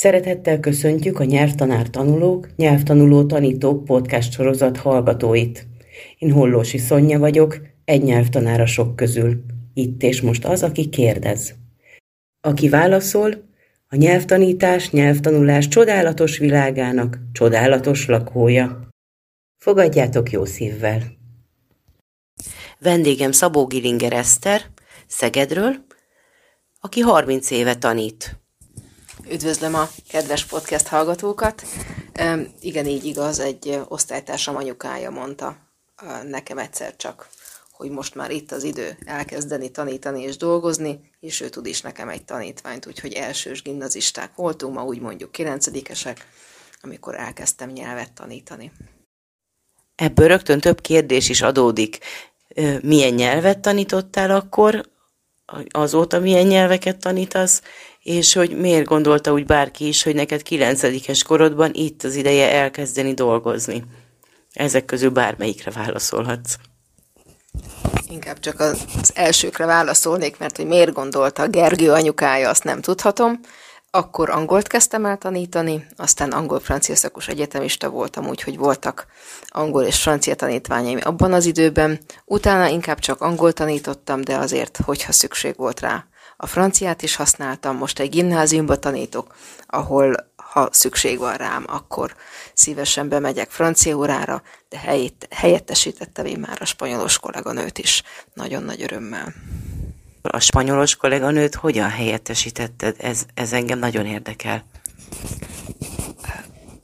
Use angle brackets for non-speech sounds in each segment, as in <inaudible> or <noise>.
Szeretettel köszöntjük a Nyelvtanár Tanulók, Nyelvtanuló Tanítók podcast sorozat hallgatóit. Én Hollósi Szonya vagyok, egy nyelvtanára sok közül. Itt és most az, aki kérdez. Aki válaszol, a nyelvtanítás, nyelvtanulás csodálatos világának csodálatos lakója. Fogadjátok jó szívvel! Vendégem Szabó Gilinger Eszter, Szegedről, aki 30 éve tanít. Üdvözlöm a kedves podcast hallgatókat. Igen, így igaz, egy osztálytársam anyukája mondta nekem egyszer csak, hogy most már itt az idő elkezdeni tanítani és dolgozni, és ő tud is nekem egy tanítványt, úgyhogy elsős gimnazisták voltunk, ma úgy mondjuk kilencedikesek, amikor elkezdtem nyelvet tanítani. Ebből rögtön több kérdés is adódik. Milyen nyelvet tanítottál akkor? Azóta milyen nyelveket tanítasz? és hogy miért gondolta úgy bárki is, hogy neked kilencedikes korodban itt az ideje elkezdeni dolgozni. Ezek közül bármelyikre válaszolhatsz. Inkább csak az elsőkre válaszolnék, mert hogy miért gondolta Gergő anyukája, azt nem tudhatom. Akkor angolt kezdtem el tanítani, aztán angol-francia szakos egyetemista voltam, úgyhogy voltak angol és francia tanítványaim abban az időben. Utána inkább csak angol tanítottam, de azért, hogyha szükség volt rá, a franciát is használtam, most egy gimnáziumba tanítok, ahol ha szükség van rám, akkor szívesen bemegyek francia órára, de helyett, helyettesítettem én már a spanyolos kolléganőt is. Nagyon nagy örömmel. A spanyolos kolléganőt hogyan helyettesítetted? Ez, ez engem nagyon érdekel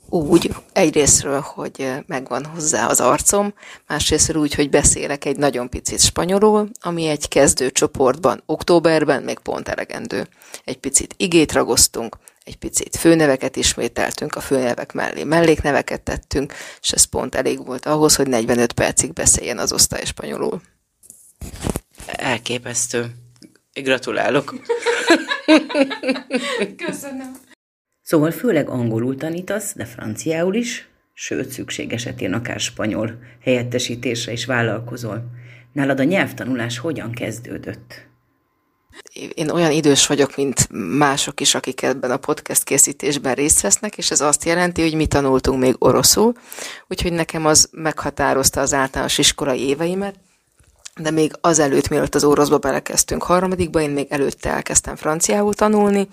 úgy egyrésztről, hogy megvan hozzá az arcom, másrésztről úgy, hogy beszélek egy nagyon picit spanyolul, ami egy kezdő csoportban októberben még pont elegendő. Egy picit igét ragoztunk, egy picit főneveket ismételtünk, a főnevek mellé mellékneveket tettünk, és ez pont elég volt ahhoz, hogy 45 percig beszéljen az osztály spanyolul. Elképesztő. Gratulálok. <laughs> Köszönöm. Szóval főleg angolul tanítasz, de franciául is, sőt, szükség esetén akár spanyol helyettesítésre is vállalkozol. Nálad a nyelvtanulás hogyan kezdődött? Én olyan idős vagyok, mint mások is, akik ebben a podcast készítésben részt vesznek, és ez azt jelenti, hogy mi tanultunk még oroszul, úgyhogy nekem az meghatározta az általános iskolai éveimet, de még azelőtt, mielőtt az oroszba belekezdtünk harmadikba, én még előtte elkezdtem franciául tanulni,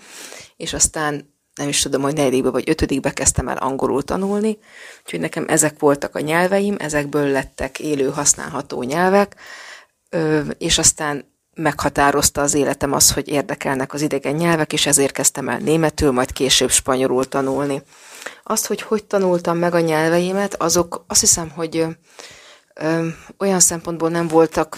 és aztán nem is tudom, hogy negyedikbe vagy ötödikbe kezdtem el angolul tanulni, úgyhogy nekem ezek voltak a nyelveim, ezekből lettek élő használható nyelvek, és aztán meghatározta az életem az, hogy érdekelnek az idegen nyelvek, és ezért kezdtem el németül, majd később spanyolul tanulni. Azt, hogy hogy tanultam meg a nyelveimet, azok azt hiszem, hogy olyan szempontból nem voltak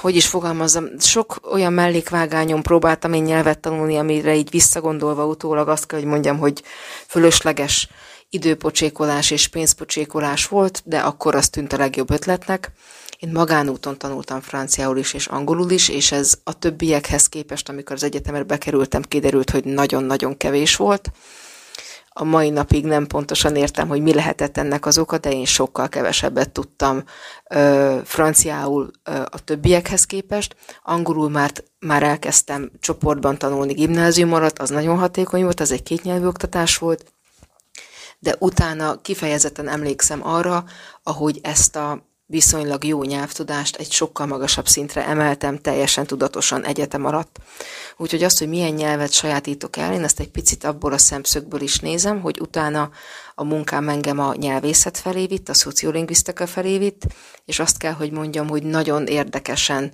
hogy is fogalmazzam, sok olyan mellékvágányon próbáltam én nyelvet tanulni, amire így visszagondolva utólag azt kell, hogy mondjam, hogy fölösleges időpocsékolás és pénzpocsékolás volt, de akkor az tűnt a legjobb ötletnek. Én magánúton tanultam franciául is és angolul is, és ez a többiekhez képest, amikor az egyetemre bekerültem, kiderült, hogy nagyon-nagyon kevés volt a mai napig nem pontosan értem, hogy mi lehetett ennek az oka, de én sokkal kevesebbet tudtam ö, franciául ö, a többiekhez képest. Angolul már, már elkezdtem csoportban tanulni gimnázium alatt, az nagyon hatékony volt, az egy kétnyelvű oktatás volt, de utána kifejezetten emlékszem arra, ahogy ezt a viszonylag jó nyelvtudást egy sokkal magasabb szintre emeltem teljesen tudatosan egyetem alatt. Úgyhogy azt, hogy milyen nyelvet sajátítok el, én ezt egy picit abból a szemszögből is nézem, hogy utána a munkám engem a nyelvészet felé vitt, a szociolingvisztika felé vitt, és azt kell, hogy mondjam, hogy nagyon érdekesen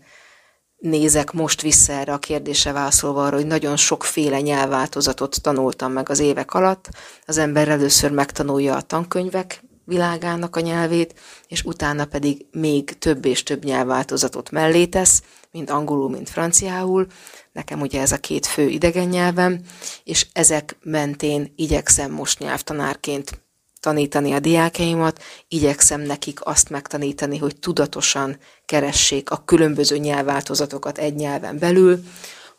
nézek most vissza erre a kérdése válaszolva arra, hogy nagyon sokféle nyelvváltozatot tanultam meg az évek alatt. Az ember először megtanulja a tankönyvek világának a nyelvét, és utána pedig még több és több nyelvváltozatot mellé tesz, mint angolul, mint franciául. Nekem ugye ez a két fő idegen nyelvem, és ezek mentén igyekszem most nyelvtanárként tanítani a diákjaimat, igyekszem nekik azt megtanítani, hogy tudatosan keressék a különböző nyelvváltozatokat egy nyelven belül,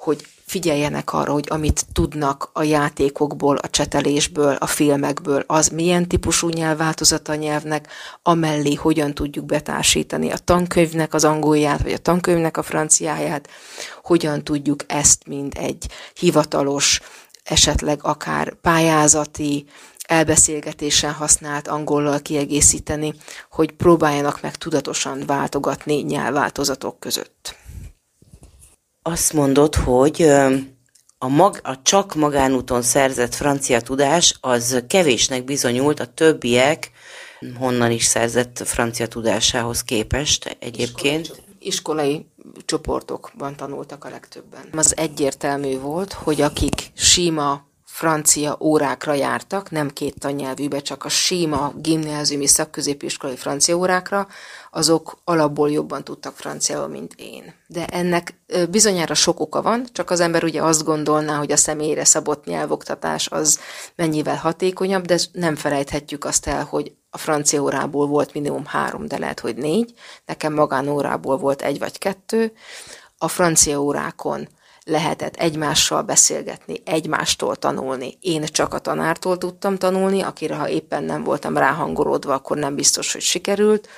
hogy figyeljenek arra, hogy amit tudnak a játékokból, a csetelésből, a filmekből, az milyen típusú nyelvváltozata a nyelvnek, amellé hogyan tudjuk betársítani a tankönyvnek az angolját, vagy a tankönyvnek a franciáját, hogyan tudjuk ezt mind egy hivatalos esetleg akár pályázati, elbeszélgetésen használt angollal kiegészíteni, hogy próbáljanak meg tudatosan váltogatni nyelvváltozatok között. Azt mondod, hogy a, mag, a csak magánúton szerzett francia tudás az kevésnek bizonyult a többiek honnan is szerzett francia tudásához képest egyébként. Iskolai, iskolai csoportokban tanultak a legtöbben. Az egyértelmű volt, hogy akik sima francia órákra jártak, nem két tannyelvűbe, csak a sima gimnáziumi szakközépiskolai francia órákra, azok alapból jobban tudtak franciául, mint én. De ennek bizonyára sok oka van, csak az ember ugye azt gondolná, hogy a személyre szabott nyelvoktatás az mennyivel hatékonyabb, de nem felejthetjük azt el, hogy a francia órából volt minimum három, de lehet, hogy négy, nekem magánórából volt egy vagy kettő, a francia órákon lehetett egymással beszélgetni, egymástól tanulni. Én csak a tanártól tudtam tanulni, akire ha éppen nem voltam ráhangolódva, akkor nem biztos, hogy sikerült.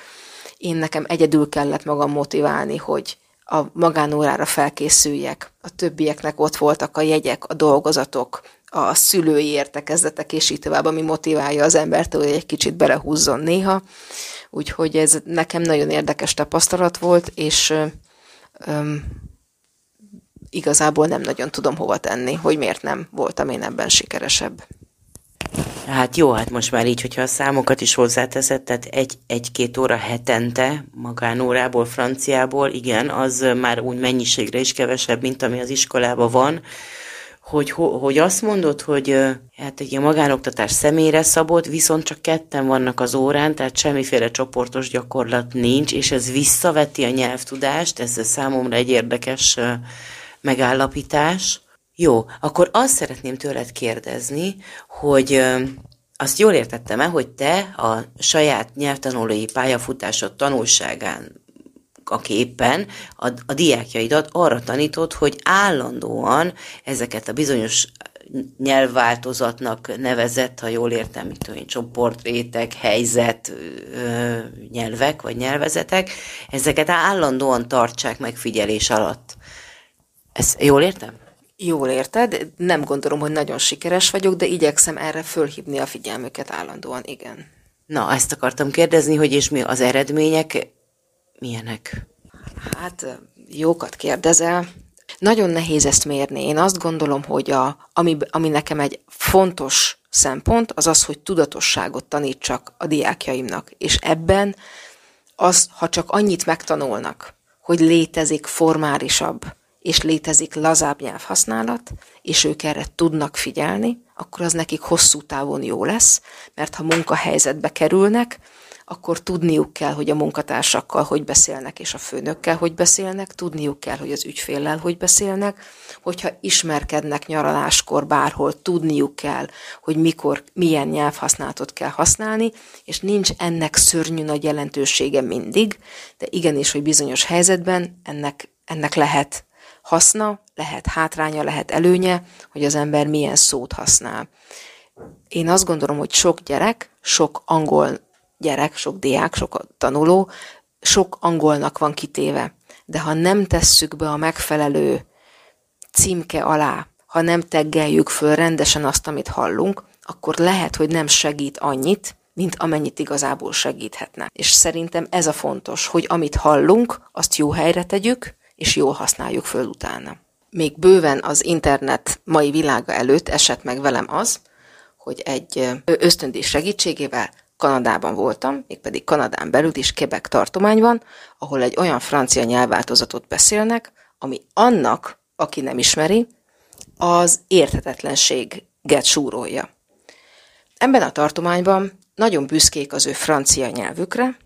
Én nekem egyedül kellett magam motiválni, hogy a magánórára felkészüljek. A többieknek ott voltak a jegyek, a dolgozatok, a szülői értekezletek, és így tovább, ami motiválja az embert, hogy egy kicsit belehúzzon néha. Úgyhogy ez nekem nagyon érdekes tapasztalat volt, és öm, igazából nem nagyon tudom hova tenni, hogy miért nem voltam én ebben sikeresebb. Hát jó, hát most már így, hogyha a számokat is hozzáteszed, tehát egy, egy-két óra hetente magánórából, franciából, igen, az már úgy mennyiségre is kevesebb, mint ami az iskolában van, hogy, hogy azt mondod, hogy hát egy magánoktatás személyre szabott, viszont csak ketten vannak az órán, tehát semmiféle csoportos gyakorlat nincs, és ez visszaveti a nyelvtudást, ez számomra egy érdekes megállapítás. Jó, akkor azt szeretném tőled kérdezni, hogy azt jól értettem-e, hogy te a saját nyelvtanulói pályafutásod tanulságán a képen a, a diákjaidat arra tanítod, hogy állandóan ezeket a bizonyos nyelvváltozatnak nevezett, ha jól értem, tudom én, csoportrétek, helyzet, nyelvek vagy nyelvezetek, ezeket állandóan tartsák megfigyelés alatt. Ezt jól értem? Jól érted, nem gondolom, hogy nagyon sikeres vagyok, de igyekszem erre fölhívni a figyelmüket állandóan, igen. Na, ezt akartam kérdezni, hogy és mi az eredmények milyenek? Hát, jókat kérdezel. Nagyon nehéz ezt mérni. Én azt gondolom, hogy a, ami, ami nekem egy fontos szempont, az az, hogy tudatosságot tanítsak a diákjaimnak. És ebben az, ha csak annyit megtanulnak, hogy létezik formálisabb, és létezik lazább nyelvhasználat, és ők erre tudnak figyelni, akkor az nekik hosszú távon jó lesz, mert ha munkahelyzetbe kerülnek, akkor tudniuk kell, hogy a munkatársakkal hogy beszélnek, és a főnökkel hogy beszélnek, tudniuk kell, hogy az ügyféllel hogy beszélnek, hogyha ismerkednek nyaraláskor bárhol, tudniuk kell, hogy mikor, milyen nyelvhasználatot kell használni, és nincs ennek szörnyű nagy jelentősége mindig, de igenis, hogy bizonyos helyzetben ennek, ennek lehet haszna, lehet hátránya, lehet előnye, hogy az ember milyen szót használ. Én azt gondolom, hogy sok gyerek, sok angol gyerek, sok diák, sok tanuló, sok angolnak van kitéve. De ha nem tesszük be a megfelelő címke alá, ha nem teggeljük föl rendesen azt, amit hallunk, akkor lehet, hogy nem segít annyit, mint amennyit igazából segíthetne. És szerintem ez a fontos, hogy amit hallunk, azt jó helyre tegyük, és jól használjuk föl utána. Még bőven az internet mai világa előtt esett meg velem az, hogy egy ösztöndíj segítségével Kanadában voltam, mégpedig Kanadán belül is Quebec tartományban, ahol egy olyan francia nyelvváltozatot beszélnek, ami annak, aki nem ismeri, az érthetetlenséget súrolja. Ebben a tartományban nagyon büszkék az ő francia nyelvükre,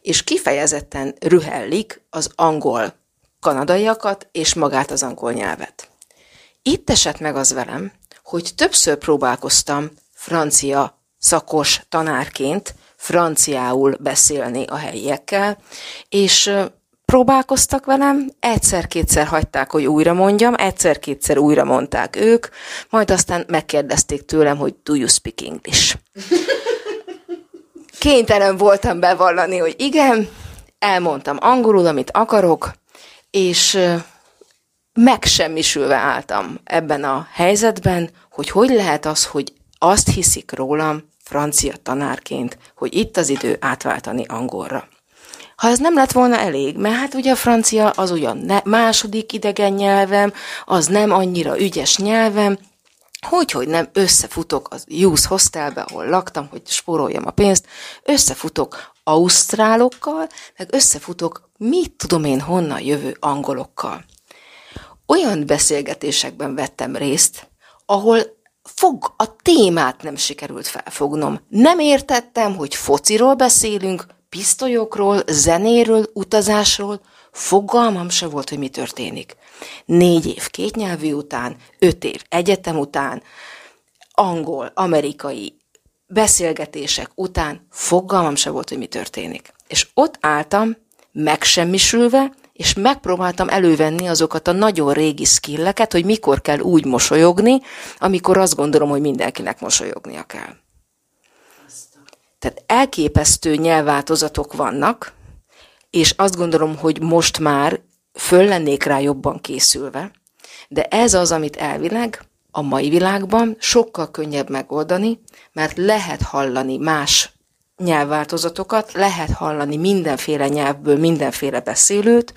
és kifejezetten rühellik az angol kanadaiakat és magát az angol nyelvet. Itt esett meg az velem, hogy többször próbálkoztam francia szakos tanárként franciául beszélni a helyiekkel, és próbálkoztak velem, egyszer-kétszer hagyták, hogy újra mondjam, egyszer-kétszer újra mondták ők, majd aztán megkérdezték tőlem, hogy do you speak English? Kénytelen voltam bevallani, hogy igen, elmondtam angolul, amit akarok, és megsemmisülve álltam ebben a helyzetben, hogy hogy lehet az, hogy azt hiszik rólam francia tanárként, hogy itt az idő átváltani angolra. Ha ez nem lett volna elég, mert hát ugye a francia az ugyan ne, második idegen nyelvem, az nem annyira ügyes nyelvem, hogy, hogy nem összefutok az Youth Hostelbe, ahol laktam, hogy spóroljam a pénzt, összefutok ausztrálokkal, meg összefutok mit tudom én honnan jövő angolokkal. Olyan beszélgetésekben vettem részt, ahol fog, a témát nem sikerült felfognom. Nem értettem, hogy fociról beszélünk, pisztolyokról, zenéről, utazásról, fogalmam se volt, hogy mi történik. Négy év kétnyelvű után, öt év egyetem után, angol, amerikai beszélgetések után fogalmam se volt, hogy mi történik. És ott álltam, megsemmisülve, és megpróbáltam elővenni azokat a nagyon régi skilleket, hogy mikor kell úgy mosolyogni, amikor azt gondolom, hogy mindenkinek mosolyognia kell. Tehát elképesztő nyelvváltozatok vannak, és azt gondolom, hogy most már föl lennék rá jobban készülve, de ez az, amit elvileg a mai világban sokkal könnyebb megoldani, mert lehet hallani más nyelvváltozatokat, lehet hallani mindenféle nyelvből mindenféle beszélőt,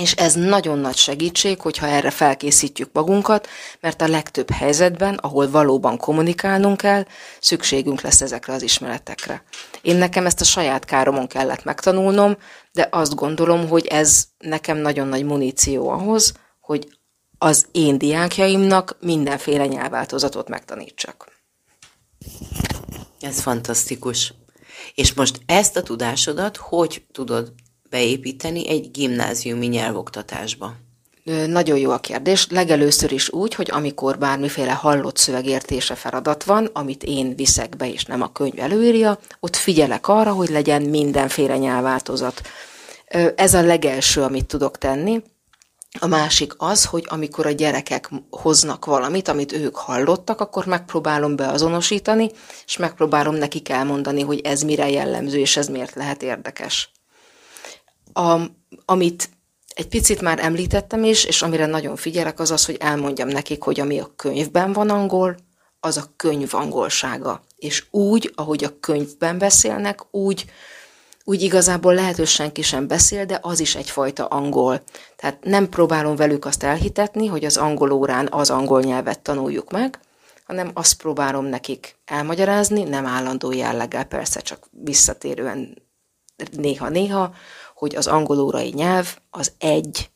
és ez nagyon nagy segítség, hogyha erre felkészítjük magunkat, mert a legtöbb helyzetben, ahol valóban kommunikálnunk kell, szükségünk lesz ezekre az ismeretekre. Én nekem ezt a saját káromon kellett megtanulnom, de azt gondolom, hogy ez nekem nagyon nagy muníció ahhoz, hogy az én diákjaimnak mindenféle nyelvváltozatot megtanítsak. Ez fantasztikus. És most ezt a tudásodat hogy tudod beépíteni egy gimnáziumi nyelvoktatásba? Nagyon jó a kérdés. Legelőször is úgy, hogy amikor bármiféle hallott szövegértése feladat van, amit én viszek be, és nem a könyv előírja, ott figyelek arra, hogy legyen mindenféle nyelvváltozat. Ez a legelső, amit tudok tenni. A másik az, hogy amikor a gyerekek hoznak valamit, amit ők hallottak, akkor megpróbálom beazonosítani, és megpróbálom nekik elmondani, hogy ez mire jellemző, és ez miért lehet érdekes. A, amit egy picit már említettem is, és amire nagyon figyelek, az az, hogy elmondjam nekik, hogy ami a könyvben van angol, az a könyv angolsága. És úgy, ahogy a könyvben beszélnek, úgy, úgy igazából lehet, hogy senki sem beszél, de az is egyfajta angol. Tehát nem próbálom velük azt elhitetni, hogy az angol órán az angol nyelvet tanuljuk meg, hanem azt próbálom nekik elmagyarázni, nem állandó jelleggel, persze csak visszatérően néha-néha, hogy az angolórai nyelv az egy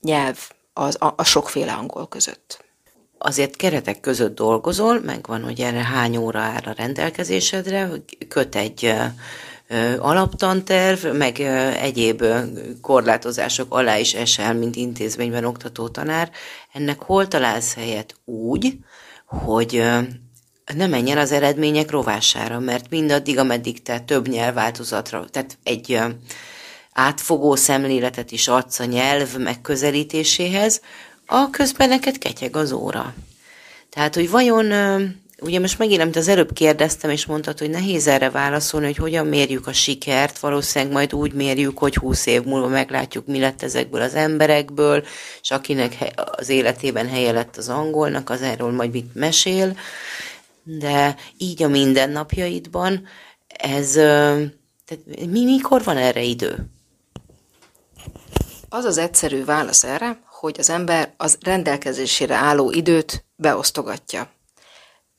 nyelv az, a, a sokféle angol között. Azért keretek között dolgozol, megvan, hogy erre hány óra áll a rendelkezésedre, köt egy alaptanterv, meg egyéb korlátozások alá is esel, mint intézményben oktató tanár. Ennek hol találsz helyet úgy, hogy ne menjen az eredmények rovására, mert mindaddig, ameddig te több nyelvváltozatra, tehát egy átfogó szemléletet is adsz a nyelv megközelítéséhez, a közben neked ketyeg az óra. Tehát, hogy vajon, ugye most megint, amit az előbb kérdeztem, és mondtad, hogy nehéz erre válaszolni, hogy hogyan mérjük a sikert, valószínűleg majd úgy mérjük, hogy húsz év múlva meglátjuk, mi lett ezekből az emberekből, és akinek az életében helye lett az angolnak, az erről majd mit mesél, de így a mindennapjaidban ez, tehát mi, mikor van erre idő? Az az egyszerű válasz erre, hogy az ember az rendelkezésére álló időt beosztogatja.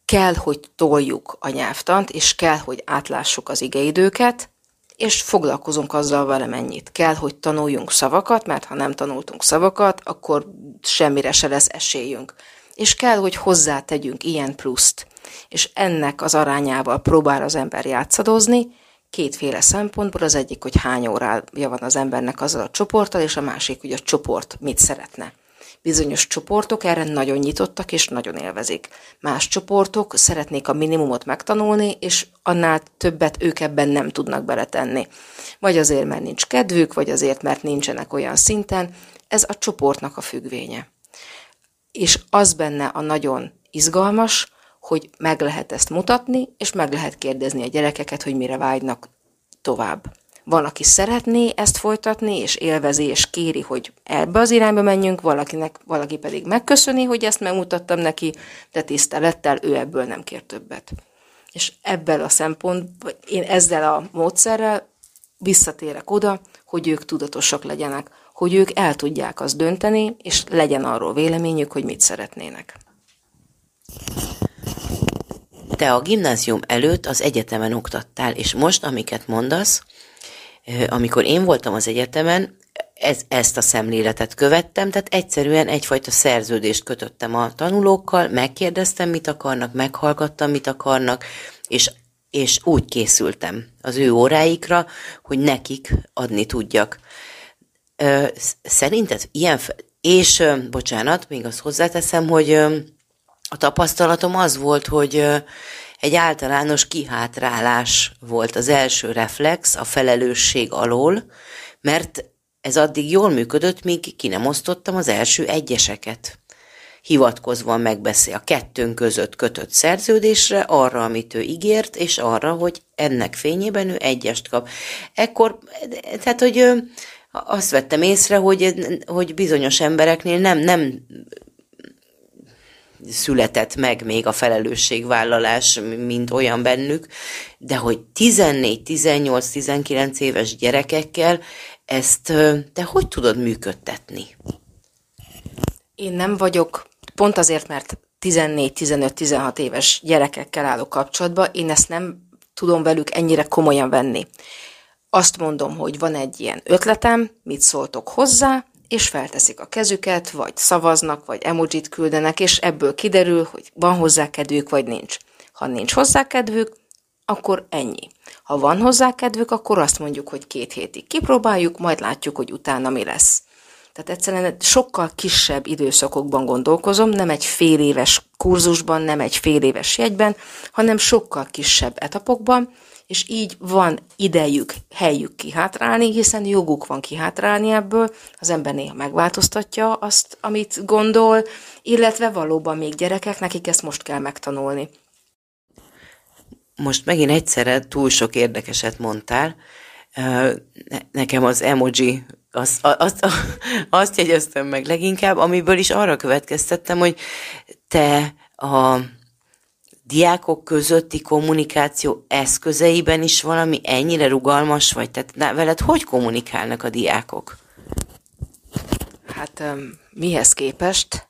Kell, hogy toljuk a nyelvtant, és kell, hogy átlássuk az igeidőket, és foglalkozunk azzal valamennyit. Kell, hogy tanuljunk szavakat, mert ha nem tanultunk szavakat, akkor semmire se lesz esélyünk. És kell, hogy hozzátegyünk ilyen pluszt. És ennek az arányával próbál az ember játszadozni, kétféle szempontból, az egyik, hogy hány órája van az embernek azzal a csoporttal, és a másik, hogy a csoport mit szeretne. Bizonyos csoportok erre nagyon nyitottak és nagyon élvezik. Más csoportok szeretnék a minimumot megtanulni, és annál többet ők ebben nem tudnak beletenni. Vagy azért, mert nincs kedvük, vagy azért, mert nincsenek olyan szinten. Ez a csoportnak a függvénye. És az benne a nagyon izgalmas, hogy meg lehet ezt mutatni, és meg lehet kérdezni a gyerekeket, hogy mire vágynak tovább. Van, aki szeretné ezt folytatni, és élvezi, és kéri, hogy ebbe az irányba menjünk, valakinek, valaki pedig megköszöni, hogy ezt megmutattam neki, de tisztelettel ő ebből nem kér többet. És ebből a szempontból én ezzel a módszerrel visszatérek oda, hogy ők tudatosak legyenek, hogy ők el tudják azt dönteni, és legyen arról véleményük, hogy mit szeretnének. Te a gimnázium előtt az egyetemen oktattál, és most, amiket mondasz, amikor én voltam az egyetemen, ez, ezt a szemléletet követtem, tehát egyszerűen egyfajta szerződést kötöttem a tanulókkal, megkérdeztem, mit akarnak, meghallgattam, mit akarnak, és, és úgy készültem az ő óráikra, hogy nekik adni tudjak. Szerinted ilyen, és bocsánat, még azt hozzáteszem, hogy a tapasztalatom az volt, hogy egy általános kihátrálás volt az első reflex a felelősség alól, mert ez addig jól működött, míg ki nem osztottam az első egyeseket. Hivatkozva megbeszél a kettőnk között kötött szerződésre, arra, amit ő ígért, és arra, hogy ennek fényében ő egyest kap. Ekkor, tehát, hogy azt vettem észre, hogy, hogy bizonyos embereknél nem, nem született meg még a felelősségvállalás, mint olyan bennük, de hogy 14, 18, 19 éves gyerekekkel ezt te hogy tudod működtetni? Én nem vagyok, pont azért, mert 14, 15, 16 éves gyerekekkel állok kapcsolatban, én ezt nem tudom velük ennyire komolyan venni. Azt mondom, hogy van egy ilyen ötletem, mit szóltok hozzá, és felteszik a kezüket, vagy szavaznak, vagy emojit küldenek, és ebből kiderül, hogy van hozzá kedvük, vagy nincs. Ha nincs hozzá kedvük, akkor ennyi. Ha van hozzá kedvük, akkor azt mondjuk, hogy két hétig kipróbáljuk, majd látjuk, hogy utána mi lesz. Tehát egyszerűen sokkal kisebb időszakokban gondolkozom, nem egy fél éves kurzusban, nem egy fél éves jegyben, hanem sokkal kisebb etapokban, és így van idejük, helyük kihátrálni, hiszen joguk van kihátrálni ebből, az ember néha megváltoztatja azt, amit gondol, illetve valóban még gyerekek, nekik ezt most kell megtanulni. Most megint egyszerre túl sok érdekeset mondtál. Nekem az emoji, azt, azt, azt jegyeztem meg leginkább, amiből is arra következtettem, hogy te a diákok közötti kommunikáció eszközeiben is valami ennyire rugalmas vagy? Tehát veled hogy kommunikálnak a diákok? Hát mihez képest?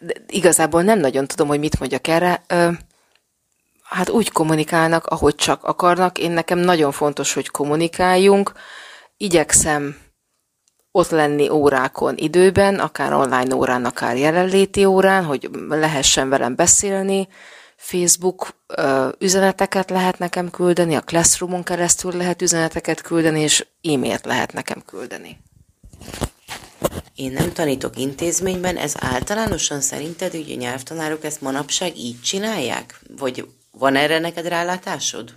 De igazából nem nagyon tudom, hogy mit mondjak erre. Hát úgy kommunikálnak, ahogy csak akarnak. Én nekem nagyon fontos, hogy kommunikáljunk. Igyekszem ott lenni órákon időben, akár online órán, akár jelenléti órán, hogy lehessen velem beszélni Facebook üzeneteket lehet nekem küldeni, a Classroomon keresztül lehet üzeneteket küldeni, és e-mailt lehet nekem küldeni. Én nem tanítok intézményben, ez általánosan szerinted, hogy a nyelvtanárok ezt manapság így csinálják? Vagy van erre neked rálátásod?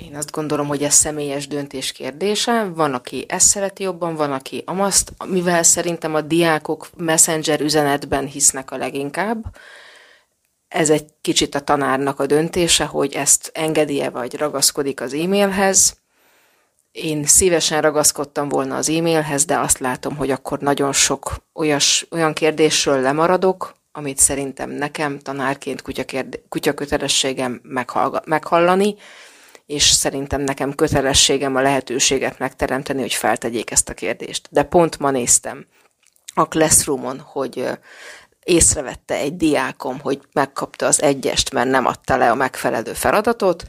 Én azt gondolom, hogy ez személyes döntés kérdése. Van, aki ezt szereti jobban, van, aki amaszt, mivel szerintem a diákok messenger üzenetben hisznek a leginkább, ez egy kicsit a tanárnak a döntése, hogy ezt engedje vagy ragaszkodik az e-mailhez. Én szívesen ragaszkodtam volna az e-mailhez, de azt látom, hogy akkor nagyon sok olyas, olyan kérdésről lemaradok, amit szerintem nekem tanárként kutyakötelességem meghallani, és szerintem nekem kötelességem a lehetőséget megteremteni, hogy feltegyék ezt a kérdést. De pont ma néztem a Classroomon, hogy észrevette egy diákom, hogy megkapta az egyest, mert nem adta le a megfelelő feladatot,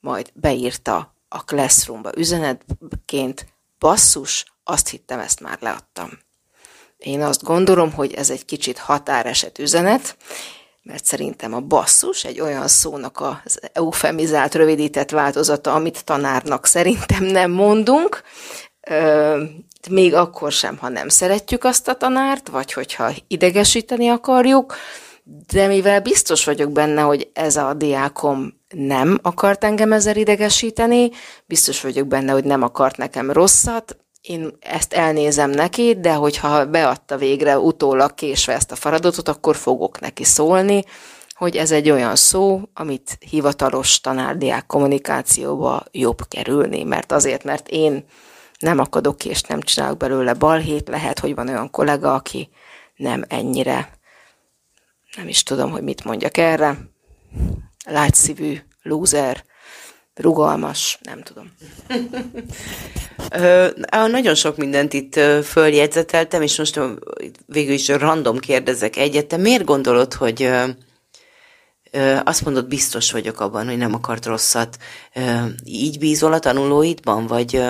majd beírta a Classroomba üzenetként, basszus, azt hittem, ezt már leadtam. Én azt gondolom, hogy ez egy kicsit határeset üzenet, mert szerintem a basszus egy olyan szónak az eufemizált, rövidített változata, amit tanárnak szerintem nem mondunk, még akkor sem, ha nem szeretjük azt a tanárt, vagy hogyha idegesíteni akarjuk, de mivel biztos vagyok benne, hogy ez a diákom nem akart engem ezzel idegesíteni, biztos vagyok benne, hogy nem akart nekem rosszat, én ezt elnézem neki, de hogyha beadta végre utólag késve ezt a feladatot, akkor fogok neki szólni, hogy ez egy olyan szó, amit hivatalos tanárdiák kommunikációba jobb kerülni, mert azért, mert én nem akadok ki, és nem csinálok belőle balhét, lehet, hogy van olyan kollega, aki nem ennyire, nem is tudom, hogy mit mondjak erre, látszívű, lúzer, rugalmas, nem tudom. <laughs> Ö, nagyon sok mindent itt följegyzeteltem, és most végül is random kérdezek egyet. Te miért gondolod, hogy azt mondod, biztos vagyok abban, hogy nem akart rosszat. Így bízol a tanulóidban, vagy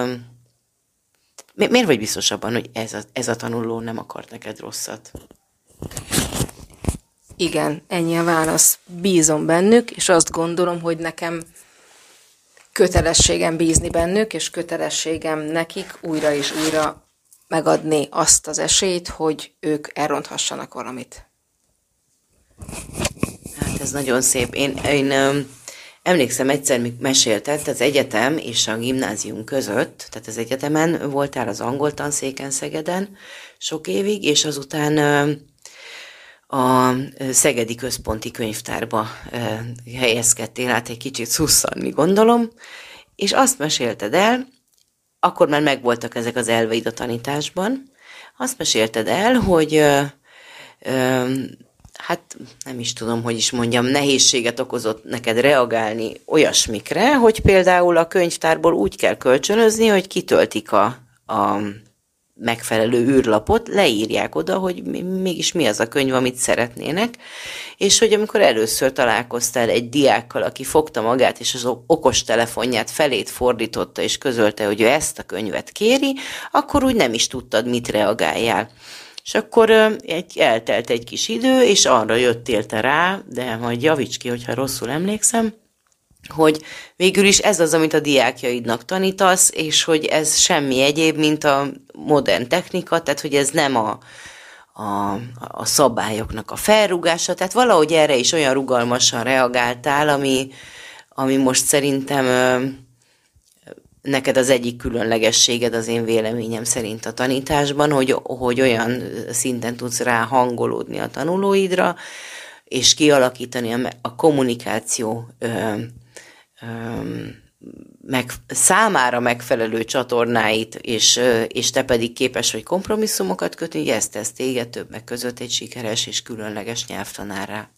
miért vagy biztos abban, hogy ez a, ez a tanuló nem akart neked rosszat? Igen, ennyi a válasz. Bízom bennük, és azt gondolom, hogy nekem kötelességem bízni bennük, és kötelességem nekik újra és újra megadni azt az esélyt, hogy ők elronthassanak valamit. Hát ez nagyon szép. Én, én emlékszem, egyszer még meséltett az egyetem és a gimnázium között, tehát az egyetemen voltál az angol tanszéken Szegeden sok évig, és azután a Szegedi Központi Könyvtárba helyezkedtél át egy kicsit szusszanni, gondolom, és azt mesélted el, akkor már megvoltak ezek az elveid a tanításban, azt mesélted el, hogy ö, ö, hát nem is tudom, hogy is mondjam, nehézséget okozott neked reagálni olyasmikre, hogy például a könyvtárból úgy kell kölcsönözni, hogy kitöltik a, a megfelelő űrlapot, leírják oda, hogy mégis mi az a könyv, amit szeretnének, és hogy amikor először találkoztál egy diákkal, aki fogta magát, és az okos telefonját felét fordította, és közölte, hogy ő ezt a könyvet kéri, akkor úgy nem is tudtad, mit reagáljál. És akkor egy, eltelt egy kis idő, és arra jöttél te rá, de majd javíts ki, hogyha rosszul emlékszem, hogy végül is ez az, amit a diákjaidnak tanítasz, és hogy ez semmi egyéb, mint a modern technika, tehát hogy ez nem a, a, a szabályoknak a felrugása, tehát valahogy erre is olyan rugalmasan reagáltál, ami, ami most szerintem neked az egyik különlegességed az én véleményem szerint a tanításban, hogy, hogy olyan szinten tudsz rá hangolódni a tanulóidra, és kialakítani a, a kommunikáció ö, ö, meg, számára megfelelő csatornáit, és, és te pedig képes vagy kompromisszumokat kötni, hogy ezt tesz téged többek között egy sikeres és különleges nyelvtanárra.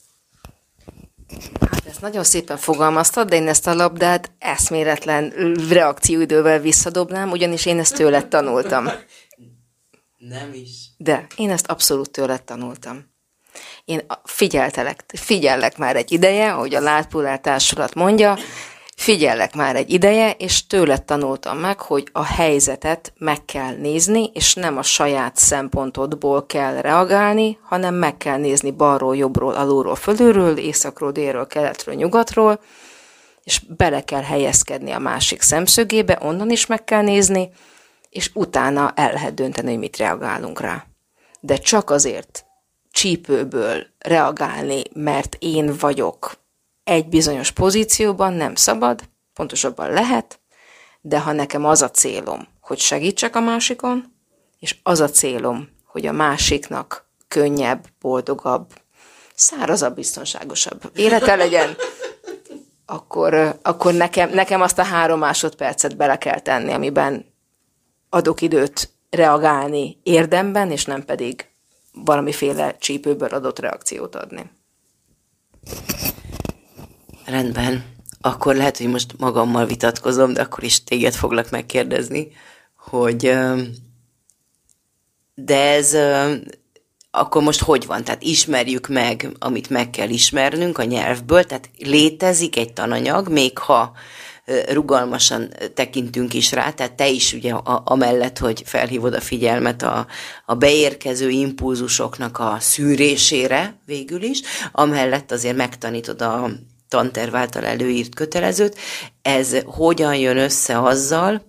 Hát ezt nagyon szépen fogalmaztad, de én ezt a labdát eszméletlen reakcióidővel visszadobnám, ugyanis én ezt tőled tanultam. Nem is. De én ezt abszolút tőled tanultam. Én figyeltelek, figyellek már egy ideje, ahogy a Látpulár Társulat mondja, Figyellek már egy ideje, és tőled tanultam meg, hogy a helyzetet meg kell nézni, és nem a saját szempontodból kell reagálni, hanem meg kell nézni balról, jobbról, alulról, fölülről, északról, délről, keletről, nyugatról, és bele kell helyezkedni a másik szemszögébe, onnan is meg kell nézni, és utána el lehet dönteni, hogy mit reagálunk rá. De csak azért csípőből reagálni, mert én vagyok egy bizonyos pozícióban nem szabad, pontosabban lehet, de ha nekem az a célom, hogy segítsek a másikon, és az a célom, hogy a másiknak könnyebb, boldogabb, szárazabb, biztonságosabb élete legyen, akkor, akkor nekem, nekem azt a három másodpercet bele kell tenni, amiben adok időt reagálni érdemben, és nem pedig valamiféle csípőből adott reakciót adni. Rendben. Akkor lehet, hogy most magammal vitatkozom, de akkor is téged foglak megkérdezni, hogy de ez akkor most hogy van? Tehát ismerjük meg, amit meg kell ismernünk a nyelvből, tehát létezik egy tananyag, még ha rugalmasan tekintünk is rá, tehát te is ugye a, amellett, hogy felhívod a figyelmet a, a beérkező impulzusoknak a szűrésére végül is, amellett azért megtanítod a tanterv által előírt kötelezőt, ez hogyan jön össze azzal,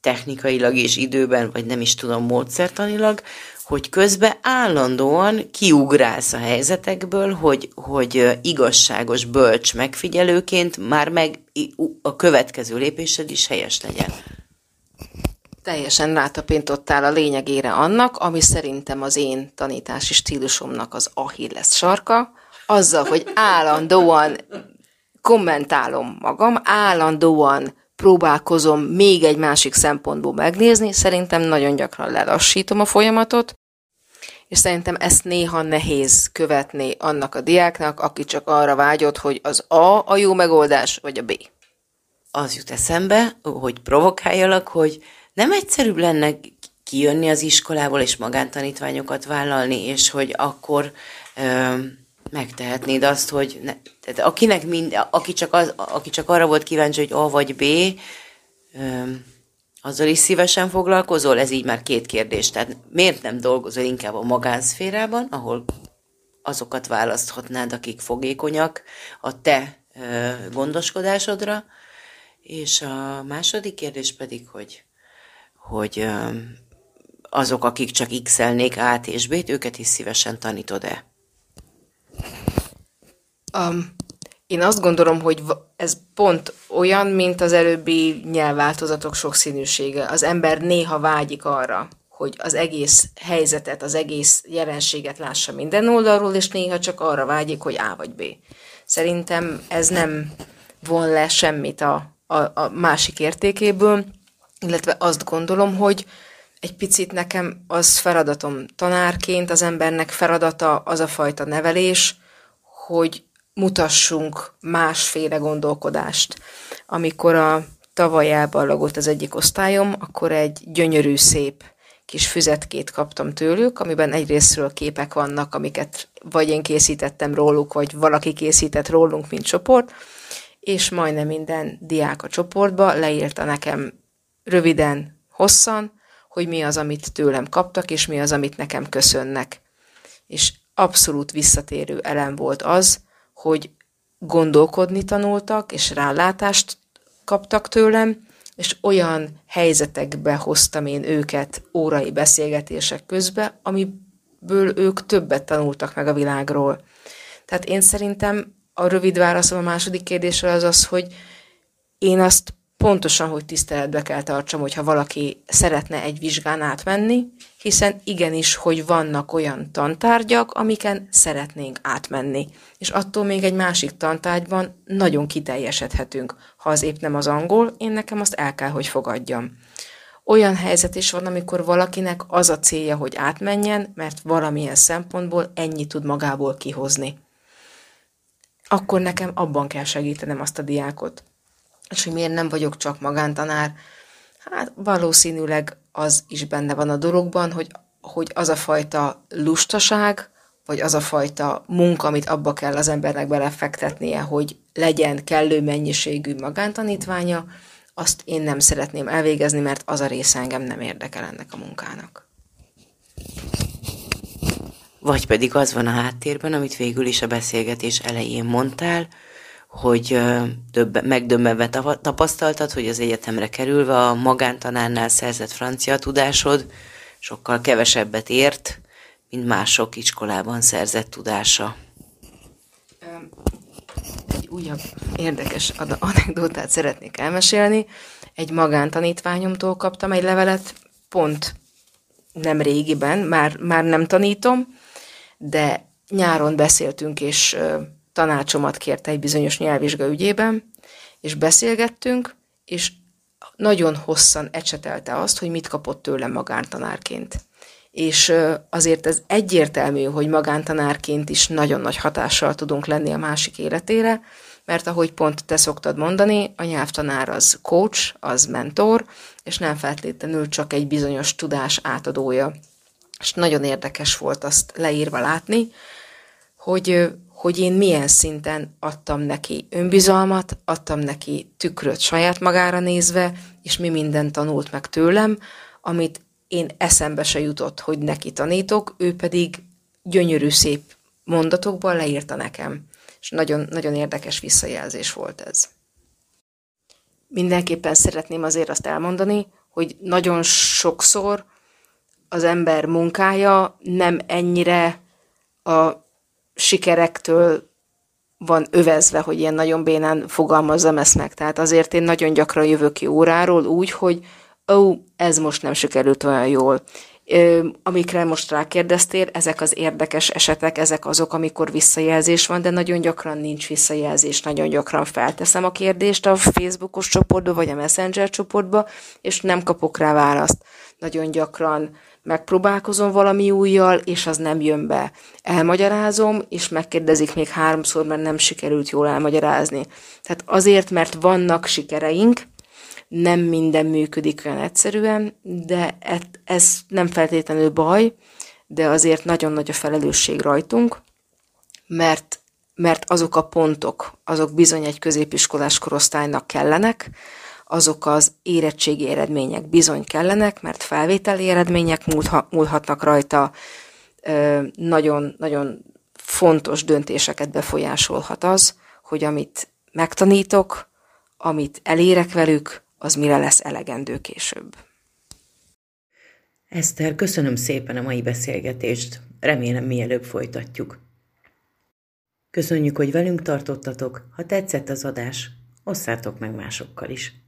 technikailag és időben, vagy nem is tudom, módszertanilag, hogy közben állandóan kiugrálsz a helyzetekből, hogy, hogy igazságos, bölcs megfigyelőként már meg a következő lépésed is helyes legyen. Teljesen rátapintottál a lényegére annak, ami szerintem az én tanítási stílusomnak az Achilles sarka, azzal, hogy állandóan kommentálom magam, állandóan próbálkozom még egy másik szempontból megnézni, szerintem nagyon gyakran lelassítom a folyamatot, és szerintem ezt néha nehéz követni annak a diáknak, aki csak arra vágyott, hogy az A a jó megoldás, vagy a B. Az jut eszembe, hogy provokáljalak, hogy nem egyszerűbb lenne kijönni az iskolából és magántanítványokat vállalni, és hogy akkor ö, megtehetnéd azt, hogy ne, tehát akinek mind, aki, csak az, aki csak arra volt kíváncsi, hogy A vagy B, ö, azzal is szívesen foglalkozol? Ez így már két kérdés. Tehát miért nem dolgozol inkább a magánszférában, ahol azokat választhatnád, akik fogékonyak a te ö, gondoskodásodra? És a második kérdés pedig, hogy, hogy ö, azok, akik csak x-elnék át és b-t, őket is szívesen tanítod-e? Um, én azt gondolom, hogy ez pont olyan, mint az előbbi nyelvváltozatok sokszínűsége. Az ember néha vágyik arra, hogy az egész helyzetet, az egész jelenséget lássa minden oldalról, és néha csak arra vágyik, hogy A vagy B. Szerintem ez nem von le semmit a, a, a másik értékéből, illetve azt gondolom, hogy egy picit nekem az feladatom tanárként, az embernek feladata az a fajta nevelés, hogy mutassunk másféle gondolkodást. Amikor a tavaly elballagott az egyik osztályom, akkor egy gyönyörű, szép kis füzetkét kaptam tőlük, amiben egyrésztről képek vannak, amiket vagy én készítettem róluk, vagy valaki készített rólunk, mint csoport, és majdnem minden diák a csoportba leírta nekem röviden, hosszan, hogy mi az, amit tőlem kaptak, és mi az, amit nekem köszönnek. És abszolút visszatérő elem volt az, hogy gondolkodni tanultak, és rálátást kaptak tőlem, és olyan helyzetekbe hoztam én őket órai beszélgetések közbe, amiből ők többet tanultak meg a világról. Tehát én szerintem a rövid válaszom a második kérdésre az az, hogy én azt pontosan, hogy tiszteletbe kell tartsam, hogyha valaki szeretne egy vizsgán átmenni, hiszen igenis, hogy vannak olyan tantárgyak, amiken szeretnénk átmenni. És attól még egy másik tantárgyban nagyon kiteljesedhetünk. Ha az épp nem az angol, én nekem azt el kell, hogy fogadjam. Olyan helyzet is van, amikor valakinek az a célja, hogy átmenjen, mert valamilyen szempontból ennyi tud magából kihozni. Akkor nekem abban kell segítenem azt a diákot, és hogy miért nem vagyok csak magántanár, hát valószínűleg az is benne van a dologban, hogy, hogy az a fajta lustaság, vagy az a fajta munka, amit abba kell az embernek belefektetnie, hogy legyen kellő mennyiségű magántanítványa, azt én nem szeretném elvégezni, mert az a része engem nem érdekel ennek a munkának. Vagy pedig az van a háttérben, amit végül is a beszélgetés elején mondtál, hogy több, megdöbbenve tapasztaltad, hogy az egyetemre kerülve a magántanárnál szerzett francia tudásod sokkal kevesebbet ért, mint mások iskolában szerzett tudása. Egy újabb érdekes anekdotát szeretnék elmesélni. Egy magántanítványomtól kaptam egy levelet, pont nem régiben, már, már nem tanítom, de nyáron beszéltünk, és tanácsomat kérte egy bizonyos nyelvvizsga ügyében, és beszélgettünk, és nagyon hosszan ecsetelte azt, hogy mit kapott tőlem magántanárként. És azért ez egyértelmű, hogy magántanárként is nagyon nagy hatással tudunk lenni a másik életére, mert ahogy pont te szoktad mondani, a nyelvtanár az coach, az mentor, és nem feltétlenül csak egy bizonyos tudás átadója. És nagyon érdekes volt azt leírva látni, hogy hogy én milyen szinten adtam neki önbizalmat, adtam neki tükröt saját magára nézve, és mi minden tanult meg tőlem, amit én eszembe se jutott, hogy neki tanítok, ő pedig gyönyörű szép mondatokban leírta nekem. És nagyon, nagyon érdekes visszajelzés volt ez. Mindenképpen szeretném azért azt elmondani, hogy nagyon sokszor az ember munkája nem ennyire a sikerektől van övezve, hogy ilyen nagyon bénán fogalmazzam ezt meg. Tehát azért én nagyon gyakran jövök ki óráról úgy, hogy ó, oh, ez most nem sikerült olyan jól. amikre most rákérdeztél, ezek az érdekes esetek, ezek azok, amikor visszajelzés van, de nagyon gyakran nincs visszajelzés, nagyon gyakran felteszem a kérdést a Facebookos csoportba, vagy a Messenger csoportba, és nem kapok rá választ. Nagyon gyakran megpróbálkozom valami újjal, és az nem jön be. Elmagyarázom, és megkérdezik még háromszor, mert nem sikerült jól elmagyarázni. Tehát azért, mert vannak sikereink, nem minden működik olyan egyszerűen, de ez nem feltétlenül baj, de azért nagyon nagy a felelősség rajtunk, mert, mert azok a pontok, azok bizony egy középiskolás korosztálynak kellenek, azok az érettségi eredmények bizony kellenek, mert felvételi eredmények múlhatnak rajta, nagyon, nagyon fontos döntéseket befolyásolhat az, hogy amit megtanítok, amit elérek velük, az mire lesz elegendő később. Eszter, köszönöm szépen a mai beszélgetést. Remélem mielőbb folytatjuk. Köszönjük, hogy velünk tartottatok. Ha tetszett az adás, osszátok meg másokkal is.